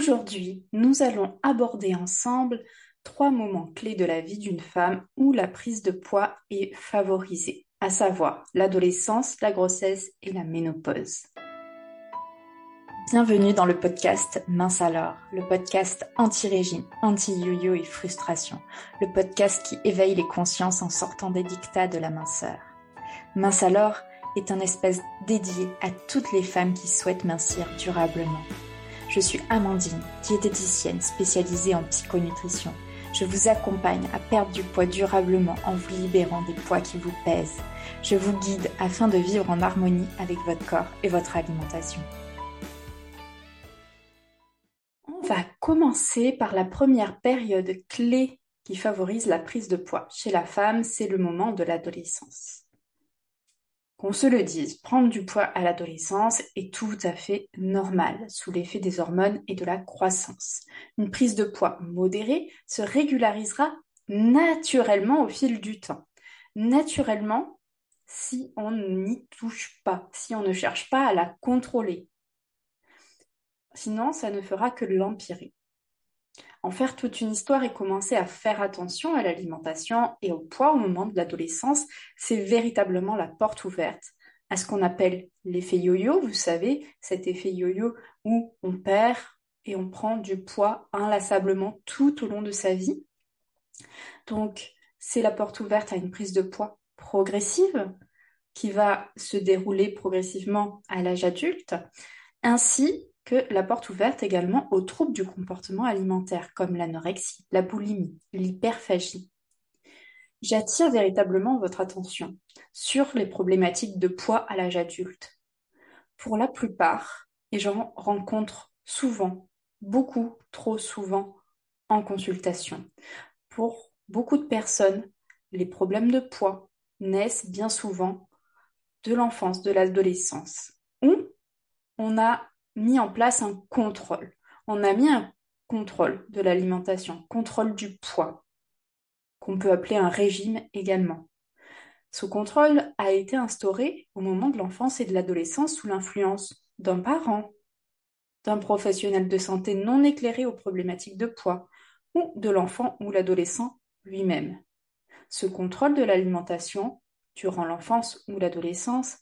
Aujourd'hui, nous allons aborder ensemble trois moments clés de la vie d'une femme où la prise de poids est favorisée, à savoir l'adolescence, la grossesse et la ménopause. Bienvenue dans le podcast Mince alors, le podcast anti-régime, anti-yo-yo et frustration, le podcast qui éveille les consciences en sortant des dictats de la minceur. Mince alors est un espace dédié à toutes les femmes qui souhaitent mincir durablement. Je suis Amandine, diététicienne spécialisée en psychonutrition. Je vous accompagne à perdre du poids durablement en vous libérant des poids qui vous pèsent. Je vous guide afin de vivre en harmonie avec votre corps et votre alimentation. On va commencer par la première période clé qui favorise la prise de poids. Chez la femme, c'est le moment de l'adolescence. Qu'on se le dise, prendre du poids à l'adolescence est tout à fait normal sous l'effet des hormones et de la croissance. Une prise de poids modérée se régularisera naturellement au fil du temps. Naturellement, si on n'y touche pas, si on ne cherche pas à la contrôler. Sinon, ça ne fera que l'empirer en faire toute une histoire et commencer à faire attention à l'alimentation et au poids au moment de l'adolescence, c'est véritablement la porte ouverte à ce qu'on appelle l'effet yo-yo. Vous savez, cet effet yo-yo où on perd et on prend du poids inlassablement tout au long de sa vie. Donc, c'est la porte ouverte à une prise de poids progressive qui va se dérouler progressivement à l'âge adulte, ainsi la porte ouverte également aux troubles du comportement alimentaire comme l'anorexie, la boulimie, l'hyperphagie. J'attire véritablement votre attention sur les problématiques de poids à l'âge adulte. Pour la plupart, et j'en rencontre souvent, beaucoup trop souvent en consultation, pour beaucoup de personnes, les problèmes de poids naissent bien souvent de l'enfance, de l'adolescence, où on a mis en place un contrôle. On a mis un contrôle de l'alimentation, contrôle du poids, qu'on peut appeler un régime également. Ce contrôle a été instauré au moment de l'enfance et de l'adolescence sous l'influence d'un parent, d'un professionnel de santé non éclairé aux problématiques de poids, ou de l'enfant ou l'adolescent lui-même. Ce contrôle de l'alimentation, durant l'enfance ou l'adolescence,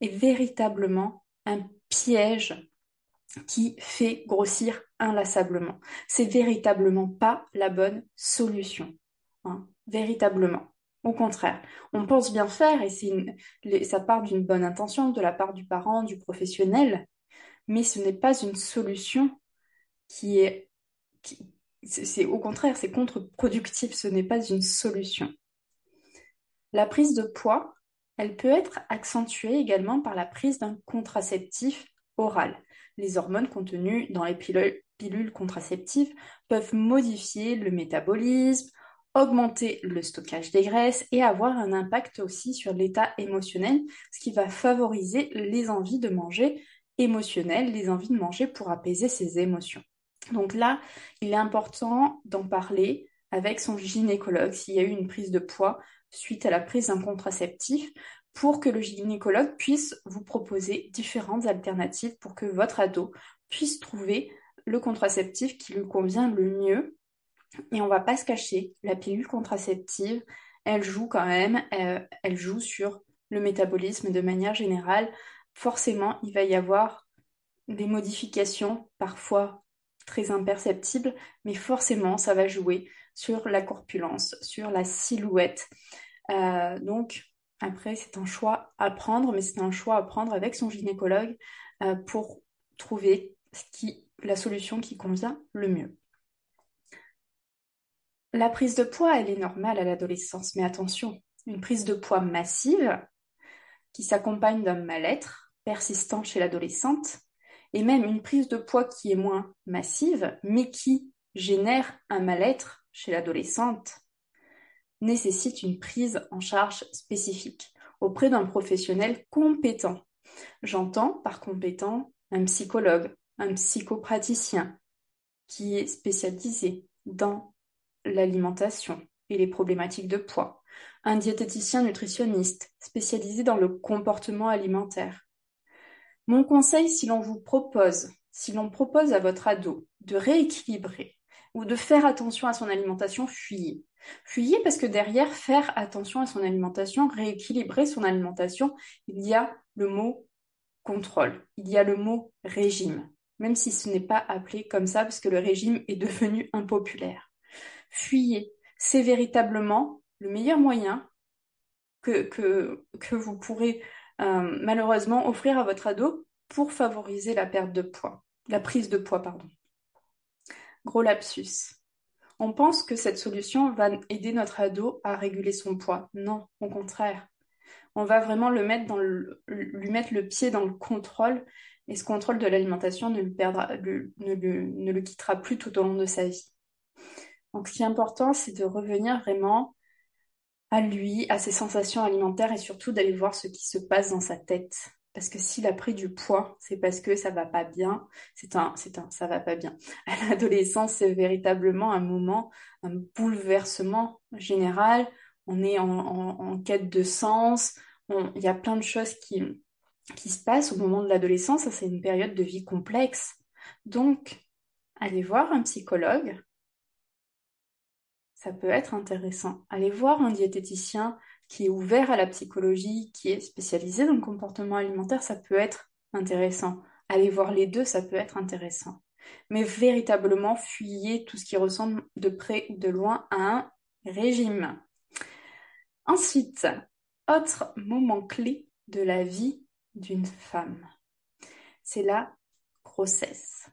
est véritablement un piège qui fait grossir inlassablement. C'est véritablement pas la bonne solution. Hein, véritablement. Au contraire, on pense bien faire et ça part d'une bonne intention de la part du parent, du professionnel, mais ce n'est pas une solution qui est, au contraire, c'est contre-productif, ce n'est pas une solution. La prise de poids, elle peut être accentuée également par la prise d'un contraceptif oral les hormones contenues dans les pilules, contraceptives peuvent modifier le métabolisme, augmenter le stockage des graisses et avoir un impact aussi sur l'état émotionnel, ce qui va favoriser les envies de manger émotionnelles, les envies de manger pour apaiser ses émotions. Donc là, il est important d'en parler avec son gynécologue s'il y a eu une prise de poids suite à la prise d'un contraceptif pour que le gynécologue puisse vous proposer différentes alternatives pour que votre ado puisse trouver le contraceptif qui lui convient le mieux. Et on va pas se cacher, la pilule contraceptive, elle joue quand même, euh, elle, joue sur le métabolisme de manière générale. Forcément, il va y avoir des modifications, parfois très imperceptibles, mais forcément, ça va jouer sur la corpulence, sur la silhouette. Euh, donc, après, c'est un choix à prendre, mais c'est un choix à prendre avec son gynécologue euh, pour trouver la solution qui convient le mieux. La prise de poids, elle est normale à l'adolescence, mais attention, une prise de poids massive qui s'accompagne d'un mal-être persistant chez l'adolescente, et même une prise de poids qui est moins massive, mais qui génère un mal-être chez l'adolescente, nécessite une prise en charge spécifique auprès d'un professionnel compétent. J'entends par compétent un psychologue, un psychopraticien qui est spécialisé dans l'alimentation et les problématiques de poids, un diététicien nutritionniste spécialisé dans le comportement alimentaire. Mon conseil, si l'on vous propose, si l'on propose à votre ado de rééquilibrer ou de faire attention à son alimentation, fuyez. Fuyez parce que derrière, faire attention à son alimentation, rééquilibrer son alimentation, il y a le mot contrôle, il y a le mot régime, même si ce n'est pas appelé comme ça parce que le régime est devenu impopulaire. Fuyez, c'est véritablement le meilleur moyen que, vous pourrez euh, malheureusement offrir à votre ado pour favoriser la perte de poids, la prise de poids, pardon. Gros lapsus. On pense que cette solution va aider notre ado à réguler son poids. Non, au contraire. On va vraiment le mettre le, lui mettre le pied dans le contrôle et ce contrôle de l'alimentation ne, ne, ne le quittera plus tout au long de sa vie. Donc ce qui est important, c'est de revenir vraiment à lui, à ses sensations alimentaires et surtout d'aller voir ce qui se passe dans sa tête. Parce que s'il a pris du poids, c'est parce que ça va pas bien. C'est un, c'est un, ça va pas bien. À l'adolescence, c'est véritablement un moment, un bouleversement général. On est en, quête de sens. Il y a plein de choses qui, qui se passent au moment de l'adolescence. C'est une période de vie complexe. Donc, allez voir un psychologue ça peut être intéressant. Allez voir un diététicien qui est ouvert à la psychologie, qui est spécialisé dans le comportement alimentaire, ça peut être intéressant. Allez voir les deux, ça peut être intéressant. Mais véritablement, fuyez tout ce qui ressemble de près ou de loin à un régime. Ensuite, autre moment clé de la vie d'une femme, c'est la grossesse.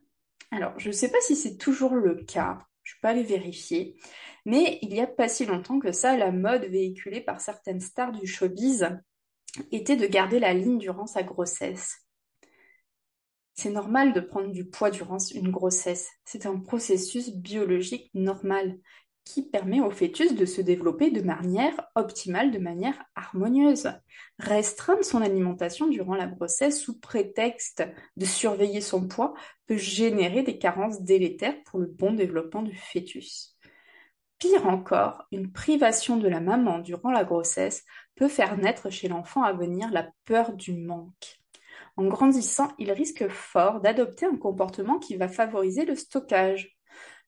Alors, je ne sais pas si c'est toujours le cas, je ne pas aller vérifier, mais il n'y a pas si longtemps que ça, la mode véhiculée par certaines stars du showbiz était de garder la ligne durant sa grossesse. C'est normal de prendre du poids durant une grossesse. C'est un processus biologique normal qui permet au fœtus de se développer de manière optimale, de manière harmonieuse. Restreindre son alimentation durant la grossesse sous prétexte de surveiller son poids peut générer des carences délétères pour le bon développement du fœtus. Pire encore, une privation de la maman durant la grossesse peut faire naître chez l'enfant à venir la peur du manque. En grandissant, il risque fort d'adopter un comportement qui va favoriser le stockage.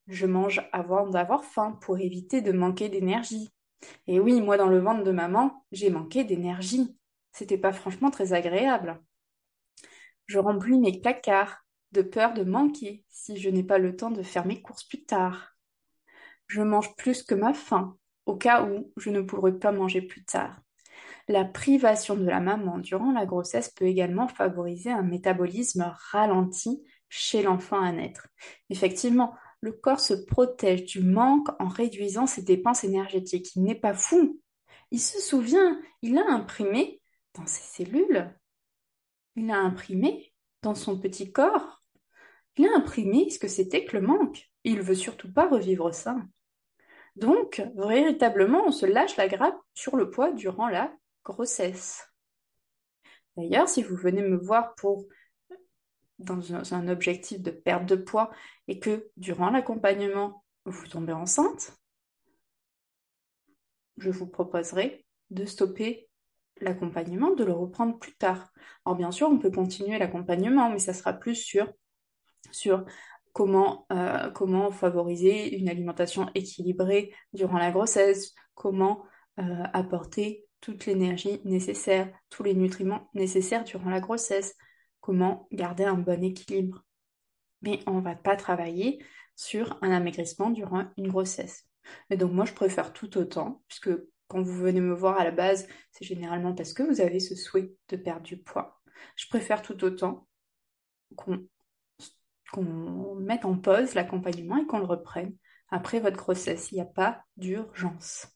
Je mange avant d'avoir faim pour éviter de manquer d'énergie. Et oui, moi dans le ventre de maman, j'ai manqué d'énergie. C'était pas franchement très agréable. Je remplis mes placards, de peur de manquer si je n'ai pas le temps de faire mes courses plus tard. Je mange plus que ma faim, au cas où je ne pourrais pas manger plus tard. La privation de la maman durant la grossesse peut également favoriser un métabolisme ralenti chez l'enfant à naître. Effectivement, le corps se protège du manque en réduisant ses dépenses énergétiques. Il n'est pas fou. Il se souvient, il a imprimé dans ses cellules, il a imprimé dans son petit corps, il a imprimé ce que c'était que le manque. Il veut surtout pas revivre ça. Donc, véritablement, on se lâche la grappe sur le poids durant la grossesse. D'ailleurs, si vous venez me voir pour dans un, objectif de perte de poids et que durant l'accompagnement, vous tombez enceinte, je vous proposerai de stopper l'accompagnement, de le reprendre plus tard. Alors bien sûr, on peut continuer l'accompagnement, mais ça sera plus sur, sur comment, euh, comment favoriser une alimentation équilibrée durant la grossesse, comment euh, apporter toute l'énergie nécessaire, tous les nutriments nécessaires durant la grossesse, comment garder un bon équilibre. Mais on ne va pas travailler sur un amaigrissement durant une grossesse. Et donc moi, je préfère tout autant, puisque quand vous venez me voir à la base, c'est généralement parce que vous avez ce souhait de perdre du poids. Je préfère tout autant qu'on mette en pause l'accompagnement et qu'on le reprenne après votre grossesse. Il n'y a pas d'urgence.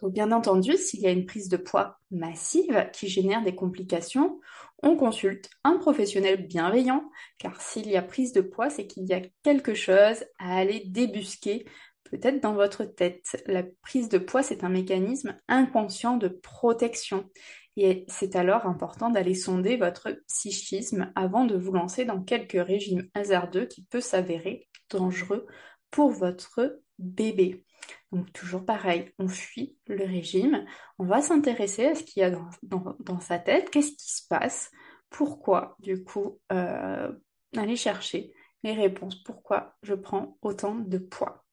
Donc bien entendu, s'il y a une prise de poids massive qui génère des complications, on consulte un professionnel bienveillant, car s'il y a prise de poids, c'est qu'il y a quelque chose à aller débusquer, peut-être dans votre tête. La prise de poids, c'est un mécanisme inconscient de protection. Et c'est alors important d'aller sonder votre psychisme avant de vous lancer dans quelques régimes hasardeux qui peuvent s'avérer dangereux pour votre bébé. Donc toujours pareil, on fuit le régime, on va s'intéresser à ce qu'il y a dans, sa tête, qu'est-ce qui se passe, pourquoi du coup euh, aller chercher les réponses? Pourquoi je prends autant de poids?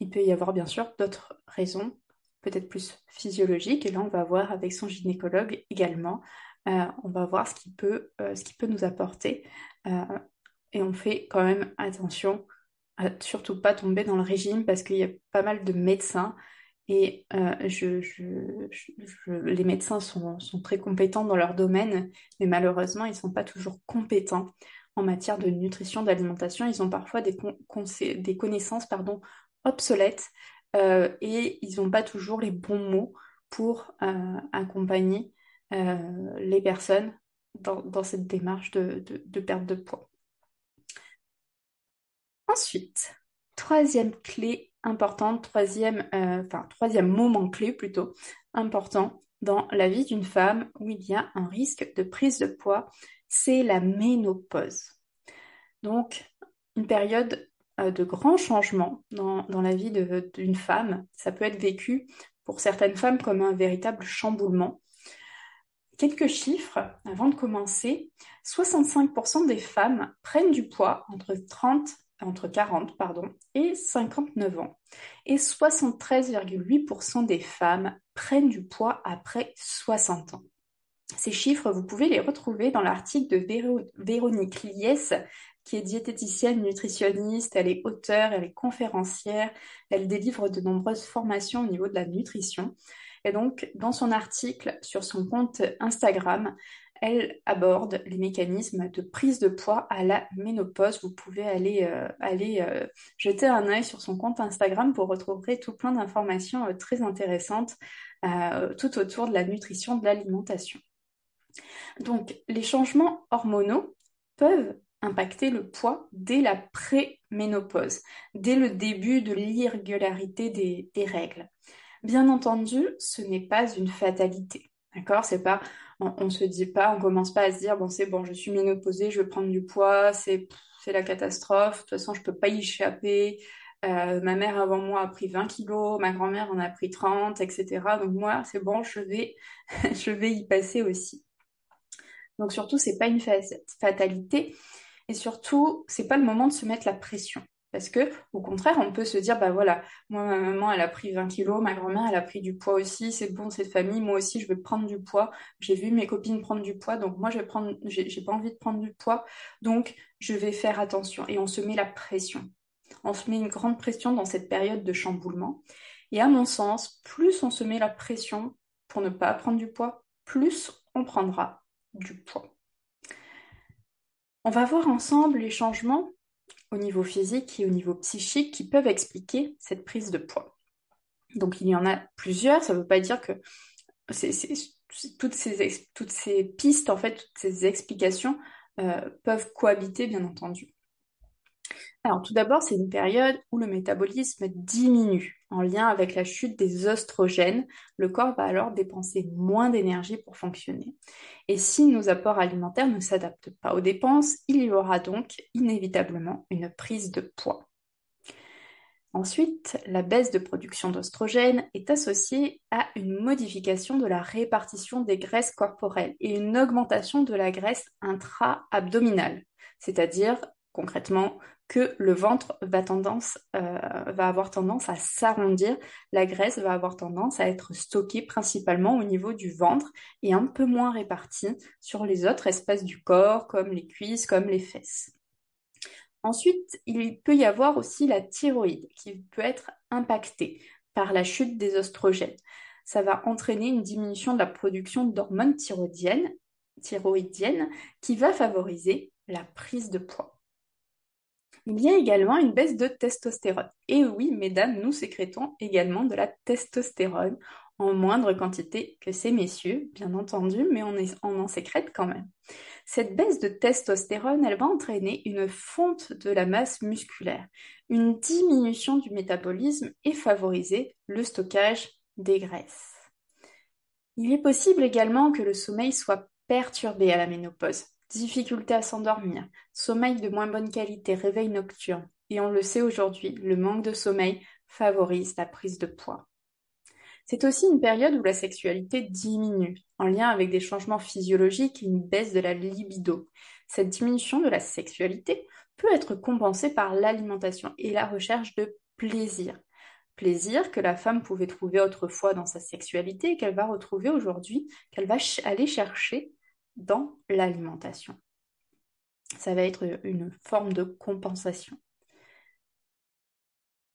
Il peut y avoir bien sûr d'autres raisons, peut-être plus physiologiques, et là on va voir avec son gynécologue également, euh, on va voir ce qui euh, ce qui peut nous apporter. Euh, et on fait quand même attention à surtout pas tomber dans le régime parce qu'il y a pas mal de médecins et je, les médecins sont, très compétents dans leur domaine, mais malheureusement, ils ne sont pas toujours compétents en matière de nutrition, d'alimentation. Ils ont parfois des, des connaissances pardon, obsolètes et ils n'ont pas toujours les bons mots pour accompagner euh, les personnes dans, cette démarche de, perte de poids. Ensuite, troisième clé importante, troisième, euh, troisième moment clé plutôt important dans la vie d'une femme où il y a un risque de prise de poids, c'est la ménopause. Donc, une période euh, de grands changements dans, dans la vie d'une femme. Ça peut être vécu pour certaines femmes comme un véritable chamboulement. Quelques chiffres avant de commencer. 65% des femmes prennent du poids entre 30 entre 40 pardon, et 59 ans. Et 73,8% des femmes prennent du poids après 60 ans. Ces chiffres, vous pouvez les retrouver dans l'article de Véronique Liès, qui est diététicienne nutritionniste, elle est auteure, elle est conférencière, elle délivre de nombreuses formations au niveau de la nutrition. Et donc, dans son article sur son compte Instagram, elle aborde les mécanismes de prise de poids à la ménopause. Vous pouvez aller, euh, euh, jeter un œil sur son compte Instagram pour retrouver tout plein d'informations euh, très intéressantes tout autour de la nutrition, de l'alimentation. Donc, les changements hormonaux peuvent impacter le poids dès la pré-ménopause, dès le début de l'irrégularité des règles. Bien entendu, ce n'est pas une fatalité. D'accord? C'est pas, on, ne se dit pas, on commence pas à se dire, bon, c'est bon, je suis ménopausée, je vais prendre du poids, c'est, la catastrophe, de toute façon, je peux pas y échapper. Euh, ma mère avant moi a pris 20 kilos, ma grand-mère en a pris 30, etc. Donc moi, c'est bon, je vais, je vais y passer aussi. Donc surtout, c'est pas une fatalité. Et surtout, c'est pas le moment de se mettre la pression. Parce que, au contraire, on peut se dire, bah voilà, moi, ma maman, elle a pris 20 kilos, ma grand-mère, elle a pris du poids aussi, c'est bon, cette famille, moi aussi, je vais prendre du poids. J'ai vu mes copines prendre du poids, donc moi, je vais prendre, j'ai pas envie de prendre du poids, donc je vais faire attention. Et on se met la pression. On se met une grande pression dans cette période de chamboulement. Et à mon sens, plus on se met la pression pour ne pas prendre du poids, plus on prendra du poids. On va voir ensemble les changements au niveau physique et au niveau psychique qui peuvent expliquer cette prise de poids. Donc il y en a plusieurs, ça ne veut pas dire que toutes, ces, pistes, en fait, toutes ces explications euh, peuvent cohabiter, bien entendu. Alors tout d'abord, c'est une période où le métabolisme diminue en lien avec la chute des oestrogènes. Le corps va alors dépenser moins d'énergie pour fonctionner. Et si nos apports alimentaires ne s'adaptent pas aux dépenses, il y aura donc inévitablement une prise de poids. Ensuite, la baisse de production d'oestrogènes est associée à une modification de la répartition des graisses corporelles et une augmentation de la graisse intra-abdominale, c'est-à-dire concrètement que le ventre euh, va avoir tendance à s'arrondir, la graisse va avoir tendance à être stockée principalement au niveau du ventre et un peu moins répartie sur les autres espaces du corps comme les cuisses, comme les fesses. Ensuite, il peut y avoir aussi la thyroïde qui peut être impactée par la chute des oestrogènes. Ça va entraîner une diminution de la production d'hormones thyroïdiennes qui va favoriser la prise de poids. Il y a également une baisse de testostérone. Et oui, mesdames, nous sécrétons également de la testostérone en moindre quantité que ces messieurs, bien entendu, mais on, en sécrète quand même. Cette baisse de testostérone, elle va entraîner une fonte de la masse musculaire, une diminution du métabolisme et favoriser le stockage des graisses. Il est possible également que le sommeil soit perturbé à la ménopause difficulté à s'endormir, sommeil de moins bonne qualité, réveil nocturne. Et on le sait aujourd'hui, le manque de sommeil favorise la prise de poids. C'est aussi une période où la sexualité diminue, en lien avec des changements physiologiques et une baisse de la libido. Cette diminution de la sexualité peut être compensée par l'alimentation et la recherche de plaisir. Plaisir que la femme pouvait trouver autrefois dans sa sexualité et qu'elle va retrouver aujourd'hui, qu'elle va aller chercher dans l'alimentation. Ça va être une forme de compensation.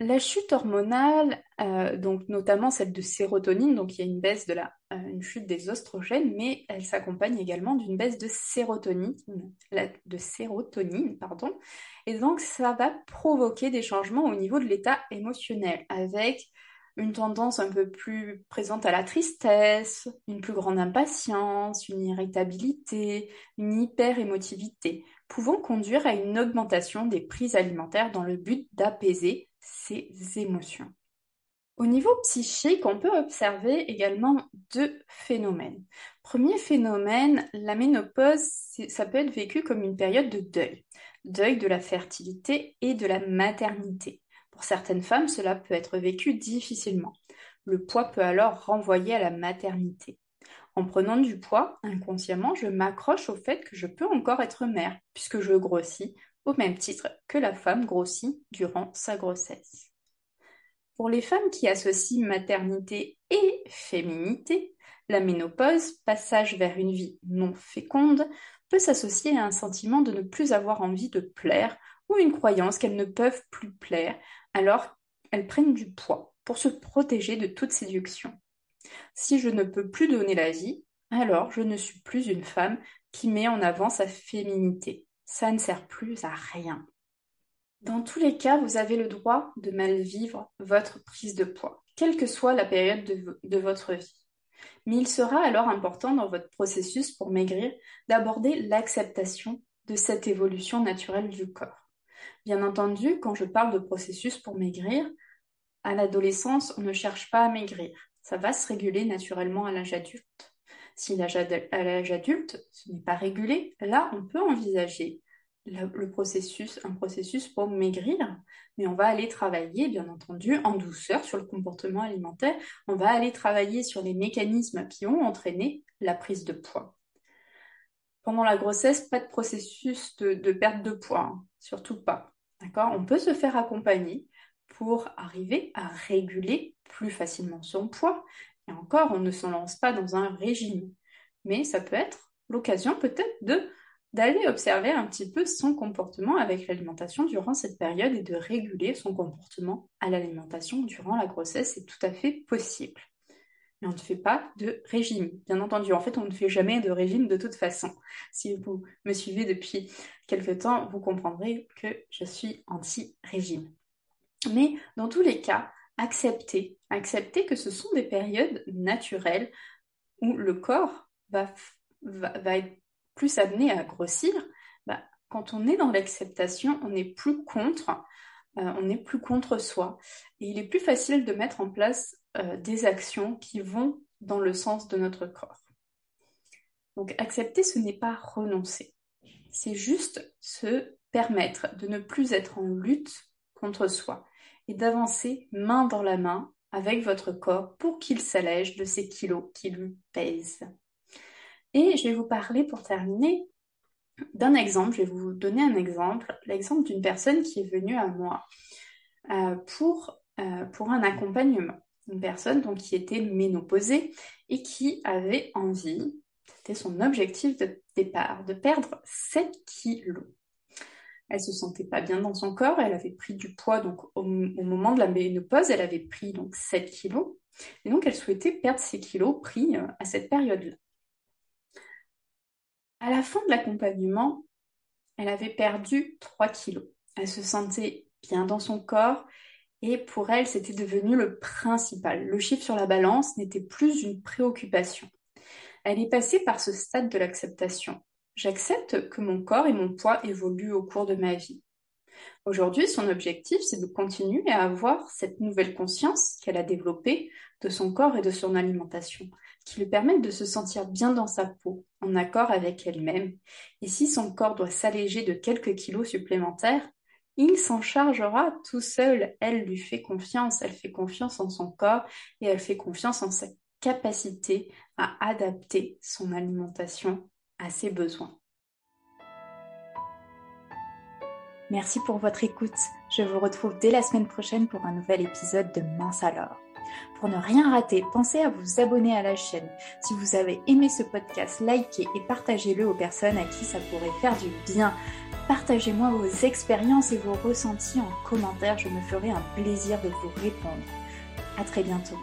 La chute hormonale, euh, donc notamment celle de sérotonine, donc il y a une baisse de la, euh, une chute des oestrogènes, mais elle s'accompagne également d'une baisse de sérotonine, de sérotonine, pardon, et donc ça va provoquer des changements au niveau de l'état émotionnel, avec une tendance un peu plus présente à la tristesse, une plus grande impatience, une irritabilité, une hyper-émotivité, pouvant conduire à une augmentation des prises alimentaires dans le but d'apaiser ces émotions. Au niveau psychique, on peut observer également deux phénomènes. Premier phénomène, la ménopause, ça peut être vécu comme une période de deuil. Deuil de la fertilité et de la maternité. Pour certaines femmes, cela peut être vécu difficilement. Le poids peut alors renvoyer à la maternité. En prenant du poids, inconsciemment, je m'accroche au fait que je peux encore être mère, puisque je grossis au même titre que la femme grossit durant sa grossesse. Pour les femmes qui associent maternité et féminité, la ménopause, passage vers une vie non féconde, peut s'associer à un sentiment de ne plus avoir envie de plaire ou une croyance qu'elles ne peuvent plus plaire, alors elles prennent du poids pour se protéger de toute séduction. Si je ne peux plus donner la vie, alors je ne suis plus une femme qui met en avant sa féminité ça ne sert plus à rien. Dans tous les cas, vous avez le droit de mal vivre votre prise de poids, quelle que soit la période de, votre vie. Mais il sera alors important dans votre processus pour maigrir d'aborder l'acceptation de cette évolution naturelle du corps. Bien entendu, quand je parle de processus pour maigrir, à l'adolescence, on ne cherche pas à maigrir. Ça va se réguler naturellement à l'âge adulte. Si à l'âge adulte, ce n'est pas régulé, là, on peut envisager le, processus, un processus pour maigrir, mais on va aller travailler, bien entendu, en douceur sur le comportement alimentaire. On va aller travailler sur les mécanismes qui ont entraîné la prise de poids. Pendant la grossesse, pas de processus de, perte de poids, hein, surtout pas. D'accord? On peut se faire accompagner pour arriver à réguler plus facilement son poids. Et encore, on ne se lance pas dans un régime, mais ça peut être l'occasion peut-être de d'aller observer un petit peu son comportement avec l'alimentation durant cette période et de réguler son comportement à l'alimentation durant la grossesse, c'est tout à fait possible. Mais on ne fait pas de régime, bien entendu. En fait, on ne fait jamais de régime de toute façon. Si vous me suivez depuis quelque temps, vous comprendrez que je suis anti-régime. Mais dans tous les cas, accepter, accepter que ce sont des périodes naturelles où le corps va, va, être plus amené à grossir. Bah, quand on est dans l'acceptation, on n'est plus contre, euh, on n'est plus contre soi. Et il est plus facile de mettre en place euh, des actions qui vont dans le sens de notre corps. Donc accepter, ce n'est pas renoncer. C'est juste se permettre de ne plus être en lutte contre soi et d'avancer main dans la main avec votre corps pour qu'il s'allège de ces kilos qui lui pèsent. Et je vais vous parler pour terminer d'un exemple. Je vais vous donner un exemple, l'exemple d'une personne qui est venue à moi euh, euh, pour un accompagnement. Une personne donc, qui était ménopausée et qui avait envie, c'était son objectif de départ, de perdre 7 kilos. Elle se sentait pas bien dans son corps, elle avait pris du poids, donc au, moment de la ménopause, elle avait pris donc 7 kilos, et donc elle souhaitait perdre ces kilos pris euh, à cette période-là. À la fin de l'accompagnement, elle avait perdu 3 kilos. Elle se sentait bien dans son corps et pour elle, c'était devenu le principal. Le chiffre sur la balance n'était plus une préoccupation. Elle est passée par ce stade de l'acceptation. J'accepte que mon corps et mon poids évoluent au cours de ma vie. Aujourd'hui, son objectif, c'est de continuer à avoir cette nouvelle conscience qu'elle a développée de son corps et de son alimentation, qui lui permettent de se sentir bien dans sa peau, en accord avec elle-même. Et si son corps doit s'alléger de quelques kilos supplémentaires, il s'en chargera tout seul. Elle lui fait confiance, elle fait confiance en son corps et elle fait confiance en sa capacité à adapter son alimentation à ses besoins. Merci pour votre écoute. Je vous retrouve dès la semaine prochaine pour un nouvel épisode de Mince alors. Pour ne rien rater, pensez à vous abonner à la chaîne. Si vous avez aimé ce podcast, likez et partagez-le aux personnes à qui ça pourrait faire du bien. Partagez-moi vos expériences et vos ressentis en commentaire, je me ferai un plaisir de vous répondre. À très bientôt.